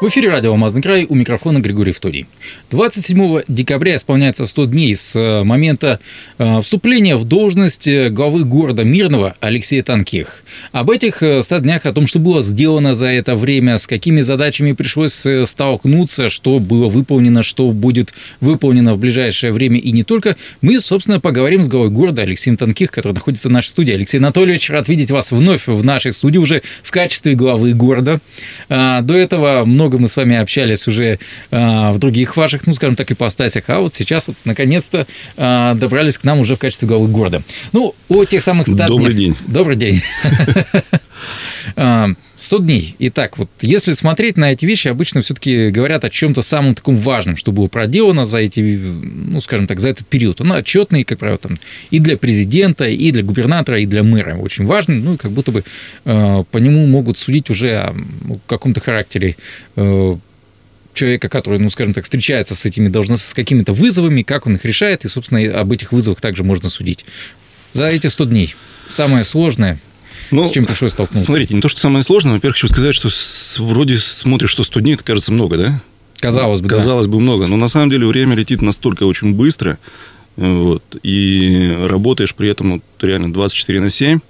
В эфире радио «Алмазный край» у микрофона Григорий Втодий. 27 декабря исполняется 100 дней с э, момента э, вступления в должность э, главы города Мирного Алексея Танких. Об этих 100 днях, о том, что было сделано за это время, с какими задачами пришлось столкнуться, что было выполнено, что будет выполнено в ближайшее время и не только, мы, собственно, поговорим с главой города Алексеем Танких, который находится в нашей студии. Алексей Анатольевич, рад видеть вас вновь в нашей студии уже в качестве главы города. А, до этого много много мы с вами общались уже а, в других ваших, ну, скажем так, ипостасях, а вот сейчас вот наконец-то а, добрались к нам уже в качестве главы города. Ну, о тех самых 100 Добрый день. Добрый день. 100 а, дней. Итак, вот если смотреть на эти вещи, обычно все-таки говорят о чем-то самом таком важном, что было проделано за эти, ну, скажем так, за этот период. Он отчетный, как правило, там, и для президента, и для губернатора, и для мэра. Очень важный, ну, как будто бы э, по нему могут судить уже о ну, каком-то характере э, человека, который, ну, скажем так, встречается с этими должностями, с какими-то вызовами, как он их решает, и, собственно, об этих вызовах также можно судить. За эти 100 дней самое сложное – ну, с чем пришлось столкнуться? Смотрите, не то, что самое сложное. Во-первых, хочу сказать, что вроде смотришь, что 100 дней, это кажется много, да? Казалось бы, Казалось да. бы, много. Но на самом деле время летит настолько очень быстро, вот, и работаешь при этом вот, реально 24 на 7.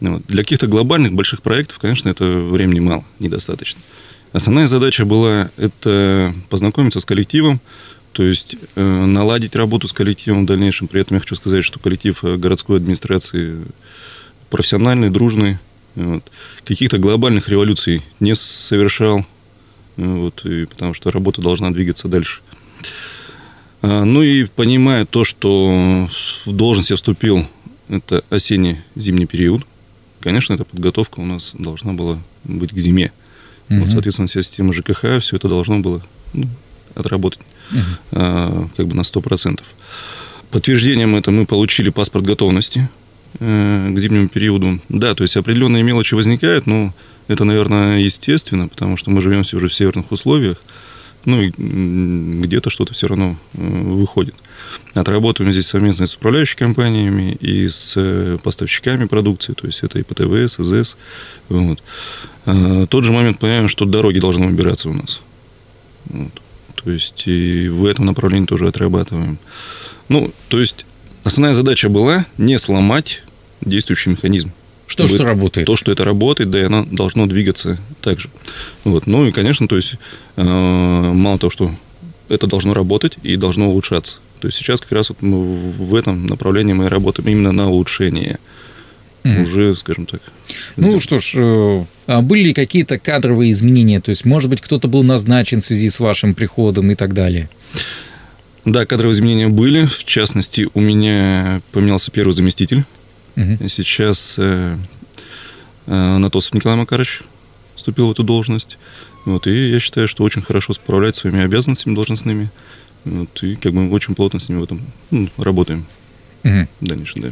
Вот. Для каких-то глобальных больших проектов, конечно, это времени мало, недостаточно. Основная задача была это познакомиться с коллективом, то есть э, наладить работу с коллективом в дальнейшем. При этом я хочу сказать, что коллектив э, городской администрации профессиональный, дружный. Вот. Каких-то глобальных революций не совершал, вот, и потому что работа должна двигаться дальше. А, ну и понимая то, что в должность я вступил, это осенне-зимний период, конечно, эта подготовка у нас должна была быть к зиме. Угу. Вот, соответственно, вся система ЖКХ, все это должно было ну, отработать угу. а, как бы на 100%. Подтверждением это мы получили паспорт готовности – к зимнему периоду. Да, то есть определенные мелочи возникают, но это, наверное, естественно, потому что мы живем все уже в северных условиях, ну и где-то что-то все равно э, выходит. Отработаем здесь совместно с управляющими компаниями и с э, поставщиками продукции, то есть это и ПТВС, СЗС. Вот. А, тот же момент понимаем, что дороги должны убираться у нас. Вот. То есть и в этом направлении тоже отрабатываем. Ну, то есть Основная задача была не сломать действующий механизм. То, что работает. То, что это работает, да, и оно должно двигаться так же. Вот. Ну и, конечно, то есть, э, мало того, что это должно работать и должно улучшаться. То есть сейчас как раз вот мы в этом направлении мы работаем именно на улучшение. Mm. Уже, скажем так. Ну что ж, э, а были ли какие-то кадровые изменения? То есть, может быть, кто-то был назначен в связи с вашим приходом и так далее? Да, кадровые изменения были. В частности, у меня поменялся первый заместитель. Угу. Сейчас э, э, Анатосов Николай Макарович вступил в эту должность. Вот, и я считаю, что очень хорошо справляется своими обязанностями должностными. Вот, и как бы мы очень плотно с ними в этом ну, работаем. Угу. Дальше, да.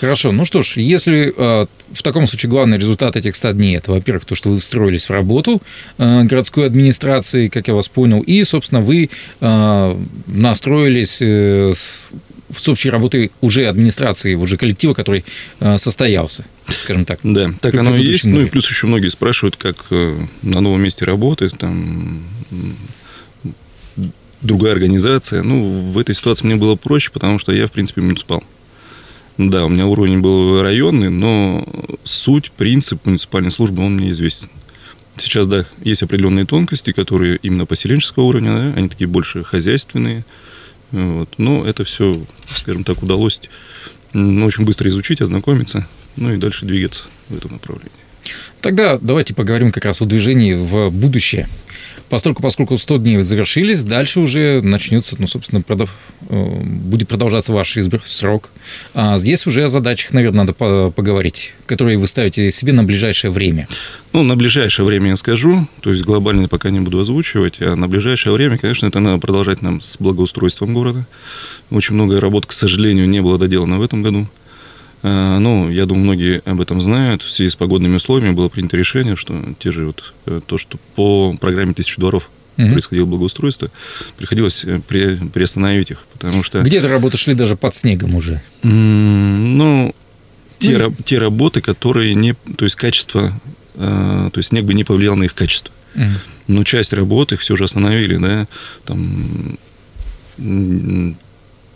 Хорошо. Ну что ж, если э, в таком случае главный результат этих 100 дней это, во-первых, то, что вы встроились в работу э, городской администрации, как я вас понял, и, собственно, вы э, настроились э, с, с общей работой уже администрации, уже коллектива, который э, состоялся, скажем так. Да, так оно и есть. Ну и плюс еще многие спрашивают, как э, на новом месте работы, там другая организация. Ну, в этой ситуации мне было проще, потому что я, в принципе, муниципал. Да, у меня уровень был районный, но суть, принцип муниципальной службы, он мне известен. Сейчас, да, есть определенные тонкости, которые именно поселенческого уровня, да, они такие больше хозяйственные. Вот. Но это все, скажем так, удалось очень быстро изучить, ознакомиться, ну и дальше двигаться в этом направлении. Тогда давайте поговорим как раз о движении в будущее. Постольку, поскольку 100 дней завершились, дальше уже начнется, ну, собственно, продав... Э, будет продолжаться ваш избр... срок. А здесь уже о задачах, наверное, надо поговорить, которые вы ставите себе на ближайшее время. Ну, на ближайшее время я скажу, то есть глобально пока не буду озвучивать, а на ближайшее время, конечно, это надо продолжать нам с благоустройством города. Очень много работ, к сожалению, не было доделано в этом году. А, ну, я думаю, многие об этом знают. В связи с погодными условиями было принято решение, что те же вот э, то, что по программе «Тысячу дворов» угу. происходило благоустройство, приходилось э, при, приостановить их, потому что... Где-то работы шли даже под снегом уже. Ну, те, ну, те работы, которые не... То есть качество... Э, то есть снег бы не повлиял на их качество. Угу. но часть работы все же остановили, да, там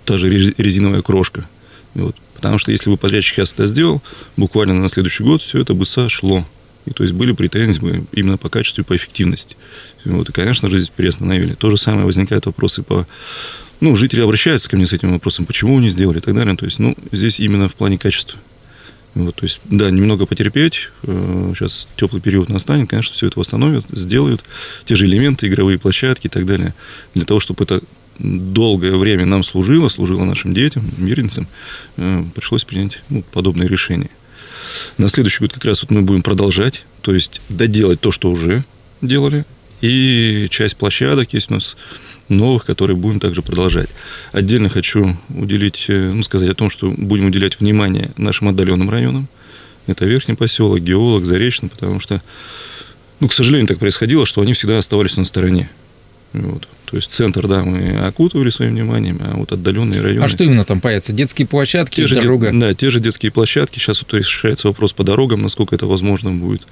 та же резиновая крошка. Вот. Потому что если бы подрядчик сейчас это сделал, буквально на следующий год все это бы сошло. И то есть были претензии именно по качеству и по эффективности. Вот, и, конечно же, здесь приостановили. То же самое возникают вопросы по... Ну, жители обращаются ко мне с этим вопросом, почему вы не сделали и так далее. То есть, ну, здесь именно в плане качества. Вот, то есть, да, немного потерпеть. Сейчас э, теплый период настанет, конечно, все это восстановят, сделают. Те же элементы, игровые площадки и так далее. Для того, чтобы это долгое время нам служило, служило нашим детям, мирницам, э, пришлось принять ну, подобное решение. На следующий год как раз вот мы будем продолжать, то есть доделать то, что уже делали, и часть площадок есть у нас новых, которые будем также продолжать. Отдельно хочу уделить, э, ну, сказать о том, что будем уделять внимание нашим отдаленным районам. Это Верхний поселок, Геолог, Заречный, потому что, ну, к сожалению, так происходило, что они всегда оставались на стороне. Вот. То есть центр, да, мы окутывали своим вниманием, а вот отдаленные районы... А что именно там появится? Детские площадки, те же дорога? Де... Да, те же детские площадки. Сейчас вот решается вопрос по дорогам, насколько это возможно будет.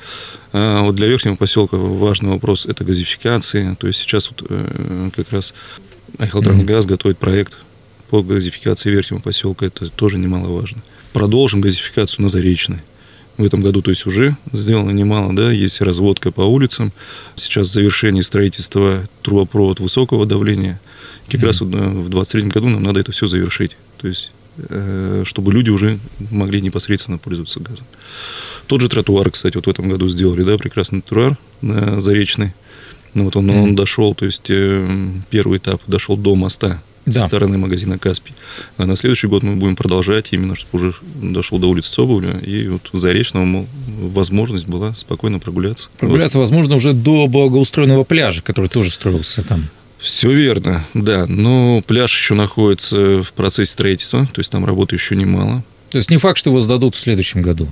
А вот для верхнего поселка важный вопрос – это газификация. То есть сейчас вот э, как раз Айхалтрансгаз mm-hmm. готовит проект по газификации верхнего поселка. Это тоже немаловажно. Продолжим газификацию на Заречной в этом году, то есть уже сделано немало, да, есть разводка по улицам, сейчас завершение строительства трубопровод высокого давления. Как mm-hmm. раз вот э, в 23 году нам надо это все завершить, то есть э, чтобы люди уже могли непосредственно пользоваться газом. Тот же тротуар, кстати, вот в этом году сделали, да, прекрасный тротуар на Заречный. Ну, вот он, mm-hmm. он дошел, то есть э, первый этап дошел до моста да. со стороны магазина Каспий. А на следующий год мы будем продолжать, именно чтобы уже дошел до улицы Соболя, и вот Заречного, мол, возможность была спокойно прогуляться. Прогуляться, вот. возможно, уже до благоустроенного пляжа, который тоже строился там. Все верно, да. Но пляж еще находится в процессе строительства, то есть там работы еще немало. То есть не факт, что его сдадут в следующем году?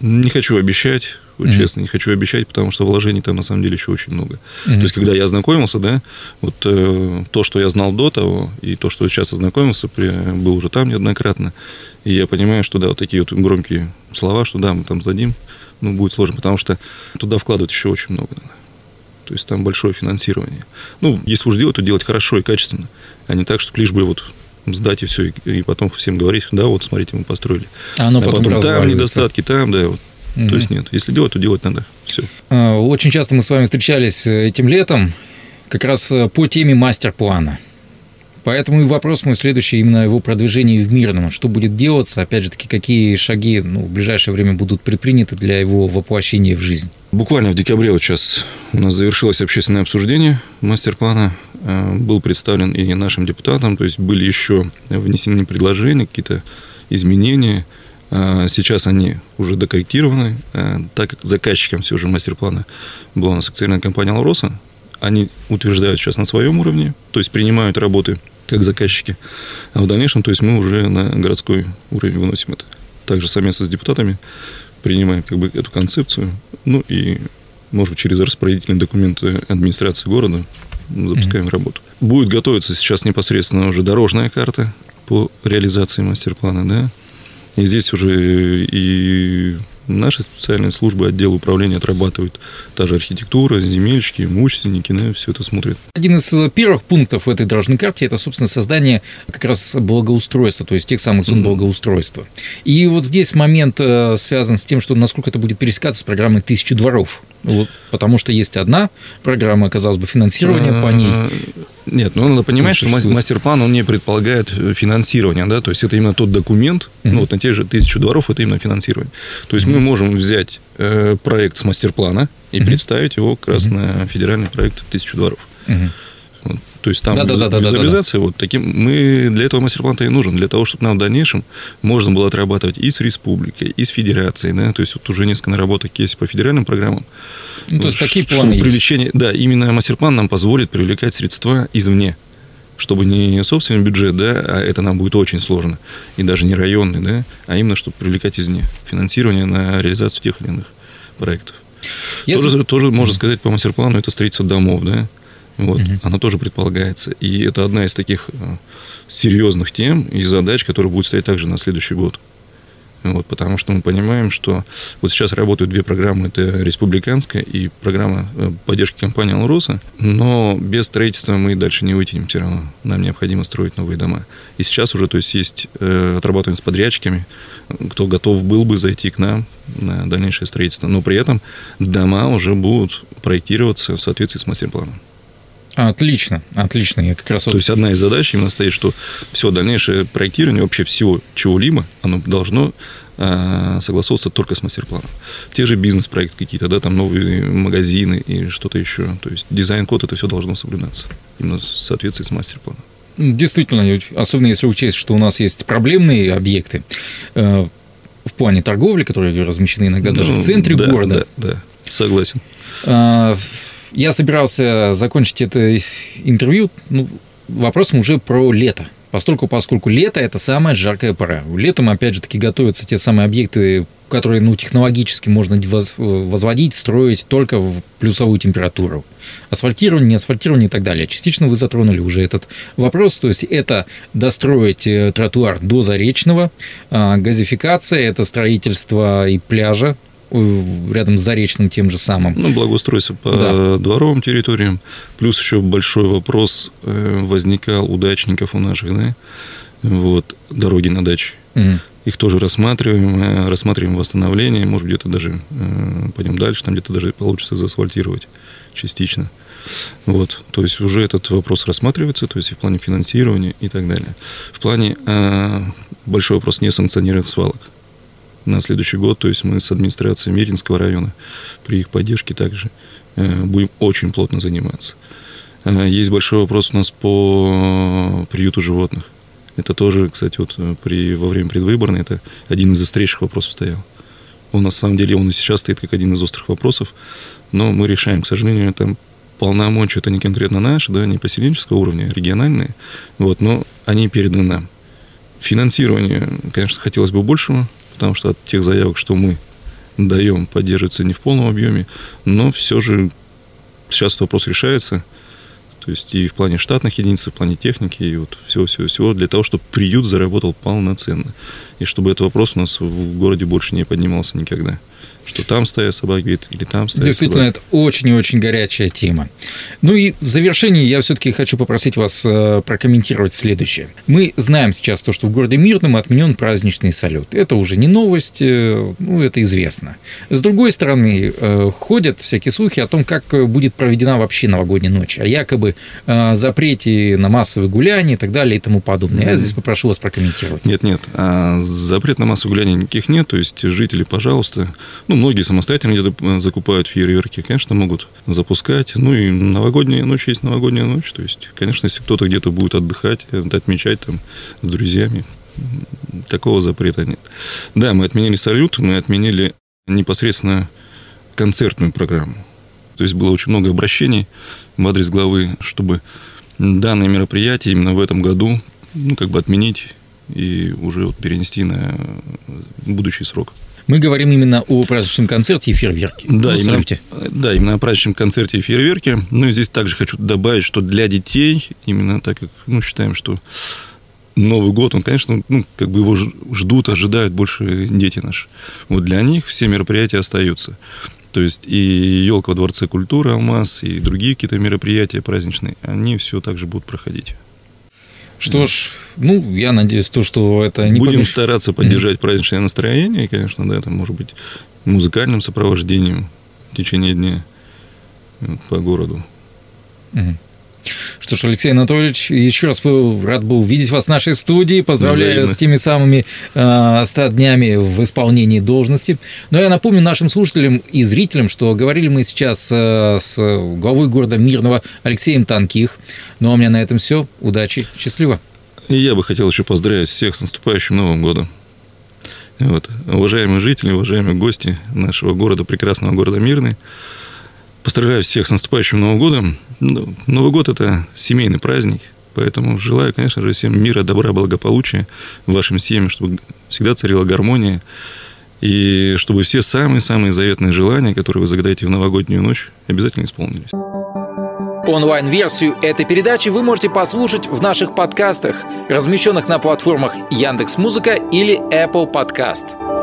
Не хочу обещать вот mm-hmm. честно, не хочу обещать, потому что вложений там на самом деле еще очень много. Mm-hmm. То есть, когда я ознакомился, да, вот э, то, что я знал до того, и то, что сейчас ознакомился, при, был уже там неоднократно, и я понимаю, что, да, вот такие вот громкие слова, что да, мы там сдадим, ну, будет сложно, потому что туда вкладывать еще очень много надо. То есть там большое финансирование. Ну, если уж делать, то делать хорошо и качественно, а не так, чтобы лишь бы вот сдать и все, и, и потом всем говорить, да, вот смотрите, мы построили. А оно а потом, потом там недостатки, там, да, вот Mm-hmm. То есть нет, если делать, то делать надо. Все. А, очень часто мы с вами встречались э, этим летом как раз э, по теме мастер-плана. Поэтому и вопрос мой следующий именно его продвижении в Мирном. Что будет делаться, опять же таки, какие шаги ну, в ближайшее время будут предприняты для его воплощения в жизнь? Буквально в декабре вот сейчас у нас завершилось общественное обсуждение мастер-плана. Э, был представлен и нашим депутатам, то есть были еще внесены предложения, какие-то изменения – сейчас они уже докорректированы, а, так как заказчиком все же мастер-плана была у нас акционерная компания «Алроса», они утверждают сейчас на своем уровне, то есть принимают работы как заказчики, а в дальнейшем, то есть мы уже на городской уровень выносим это. Также совместно с депутатами принимаем как бы эту концепцию, ну и, может быть, через распорядительные документы администрации города запускаем mm-hmm. работу. Будет готовиться сейчас непосредственно уже дорожная карта по реализации мастер-плана, да, и здесь уже и наши специальные службы, отдел управления отрабатывают та же архитектура, земельщики, имущественники, ну, все это смотрят. Один из первых пунктов в этой дорожной карте – это, собственно, создание как раз благоустройства, то есть тех самых зон mm-hmm. благоустройства. И вот здесь момент э, связан с тем, что насколько это будет пересекаться с программой «Тысячу дворов». Вот, потому что есть одна программа, казалось бы, финансирования по ней. Нет, ну надо понимать, что мастер-план, он не предполагает финансирование, да, то есть это именно тот документ, uh-huh. ну вот на те же тысячу дворов, это именно финансирование. То есть uh-huh. мы можем взять э, проект с мастер-плана и uh-huh. представить его как раз uh-huh. на федеральный проект тысячу дворов. Uh-huh. Вот. То есть там да, визу, да, да, визуализация, да, да, да. вот таким, мы для этого мастер-план-то и нужен, для того, чтобы нам в дальнейшем можно было отрабатывать и с республикой, и с федерацией, да, то есть вот уже несколько наработок есть по федеральным программам. Ну, то есть такие планы есть. привлечение, Да, именно мастер-план нам позволит привлекать средства извне, чтобы не собственный бюджет, да, а это нам будет очень сложно, и даже не районный, да, а именно, чтобы привлекать извне финансирование на реализацию тех или иных проектов. Если... Тоже, тоже можно сказать по мастер-плану, это строительство домов, да, вот, угу. Она тоже предполагается. И это одна из таких э, серьезных тем и задач, которые будут стоять также на следующий год. Вот, потому что мы понимаем, что вот сейчас работают две программы, это республиканская и программа э, поддержки компании «Алроса», но без строительства мы дальше не вытянем все равно. Нам необходимо строить новые дома. И сейчас уже, то есть, есть, э, отрабатываем с подрядчиками, кто готов был бы зайти к нам на дальнейшее строительство. Но при этом дома уже будут проектироваться в соответствии с мастер-планом. Отлично, отлично. Я как раз То вот... есть одна из задач именно стоит, что все дальнейшее проектирование вообще всего чего-либо, оно должно э, согласовываться только с мастер-планом. Те же бизнес-проекты какие-то, да, там новые магазины и что-то еще. То есть дизайн-код, это все должно соблюдаться именно в соответствии с мастер-планом. Действительно, особенно если учесть, что у нас есть проблемные объекты э, в плане торговли, которые размещены иногда ну, даже в центре да, города. Да, да, согласен. А, я собирался закончить это интервью ну, вопросом уже про лето. Поскольку, поскольку лето – это самая жаркая пора. Летом, опять же таки, готовятся те самые объекты, которые ну, технологически можно возводить, строить только в плюсовую температуру. Асфальтирование, не асфальтирование и так далее. Частично вы затронули уже этот вопрос. То есть это достроить э, тротуар до Заречного, а, газификация, это строительство и пляжа, рядом с Заречным тем же самым. Ну, благоустройство по да. дворовым территориям. Плюс еще большой вопрос э, возникал у дачников у наших, да, вот, дороги на даче. Угу. Их тоже рассматриваем, э, рассматриваем восстановление, может, где-то даже э, пойдем дальше, там где-то даже получится заасфальтировать частично. Вот, то есть уже этот вопрос рассматривается, то есть и в плане финансирования и так далее. В плане э, большой вопрос несанкционированных свалок на следующий год. То есть мы с администрацией Миринского района при их поддержке также э, будем очень плотно заниматься. Э, есть большой вопрос у нас по приюту животных. Это тоже, кстати, вот э, при, во время предвыборной, это один из острейших вопросов стоял. Он на самом деле, он и сейчас стоит как один из острых вопросов, но мы решаем. К сожалению, там полномочия, это не конкретно наши, да, не поселенческого уровня, региональные, вот, но они переданы нам. Финансирование, конечно, хотелось бы большего, потому что от тех заявок, что мы даем, поддерживается не в полном объеме, но все же сейчас вопрос решается. То есть и в плане штатных единиц, и в плане техники, и вот всего-всего-всего, для того, чтобы приют заработал полноценно. И чтобы этот вопрос у нас в городе больше не поднимался никогда что там стоят собаки или там стоят Действительно, собаки. это очень и очень горячая тема. Ну и в завершении я все-таки хочу попросить вас э, прокомментировать следующее. Мы знаем сейчас то, что в городе Мирном отменен праздничный салют. Это уже не новость, э, ну это известно. С другой стороны, э, ходят всякие слухи о том, как будет проведена вообще новогодняя ночь, о якобы запрете на массовые гуляния и так далее и тому подобное. Я здесь попрошу вас прокомментировать. Нет, нет, а запрет на массовые гуляния никаких нет, то есть жители, пожалуйста, ну, многие самостоятельно где-то э, закупают фейерверки, конечно, могут запускать. Ну и новогодняя ночь есть новогодняя ночь. То есть, конечно, если кто-то где-то будет отдыхать, э, отмечать там с друзьями, такого запрета нет. Да, мы отменили салют, мы отменили непосредственно концертную программу. То есть было очень много обращений в адрес главы, чтобы данное мероприятие именно в этом году ну, как бы отменить и уже вот перенести на будущий срок. Мы говорим именно о праздничном концерте и фейерверке. Да, ну, именно, да, именно о праздничном концерте и фейерверке. Ну и здесь также хочу добавить, что для детей, именно так как ну, считаем, что Новый год, он, конечно, ну, как бы его ждут, ожидают больше дети наши. Вот для них все мероприятия остаются. То есть и елка во Дворце культуры «Алмаз», и другие какие-то мероприятия праздничные, они все также будут проходить. Что ж, ну, я надеюсь, то, что это не Будем помеш... стараться поддержать mm-hmm. праздничное настроение, конечно, да, это может быть музыкальным сопровождением в течение дня по городу. Mm-hmm. Что ж, Алексей Анатольевич, еще раз рад был увидеть вас в нашей студии. Поздравляю Взаимно. с теми самыми э, 100 днями в исполнении должности. Но я напомню нашим слушателям и зрителям, что говорили мы сейчас э, с главой города Мирного Алексеем Танких. Ну а у меня на этом все. Удачи, счастливо. И я бы хотел еще поздравить всех с наступающим Новым годом. Вот. Уважаемые жители, уважаемые гости нашего города, прекрасного города Мирный, Поздравляю всех с наступающим Новым годом. Ну, Новый год – это семейный праздник, поэтому желаю, конечно же, всем мира, добра, благополучия вашим семьям, чтобы всегда царила гармония, и чтобы все самые-самые заветные желания, которые вы загадаете в новогоднюю ночь, обязательно исполнились. Онлайн-версию этой передачи вы можете послушать в наших подкастах, размещенных на платформах Яндекс.Музыка или Apple Podcast.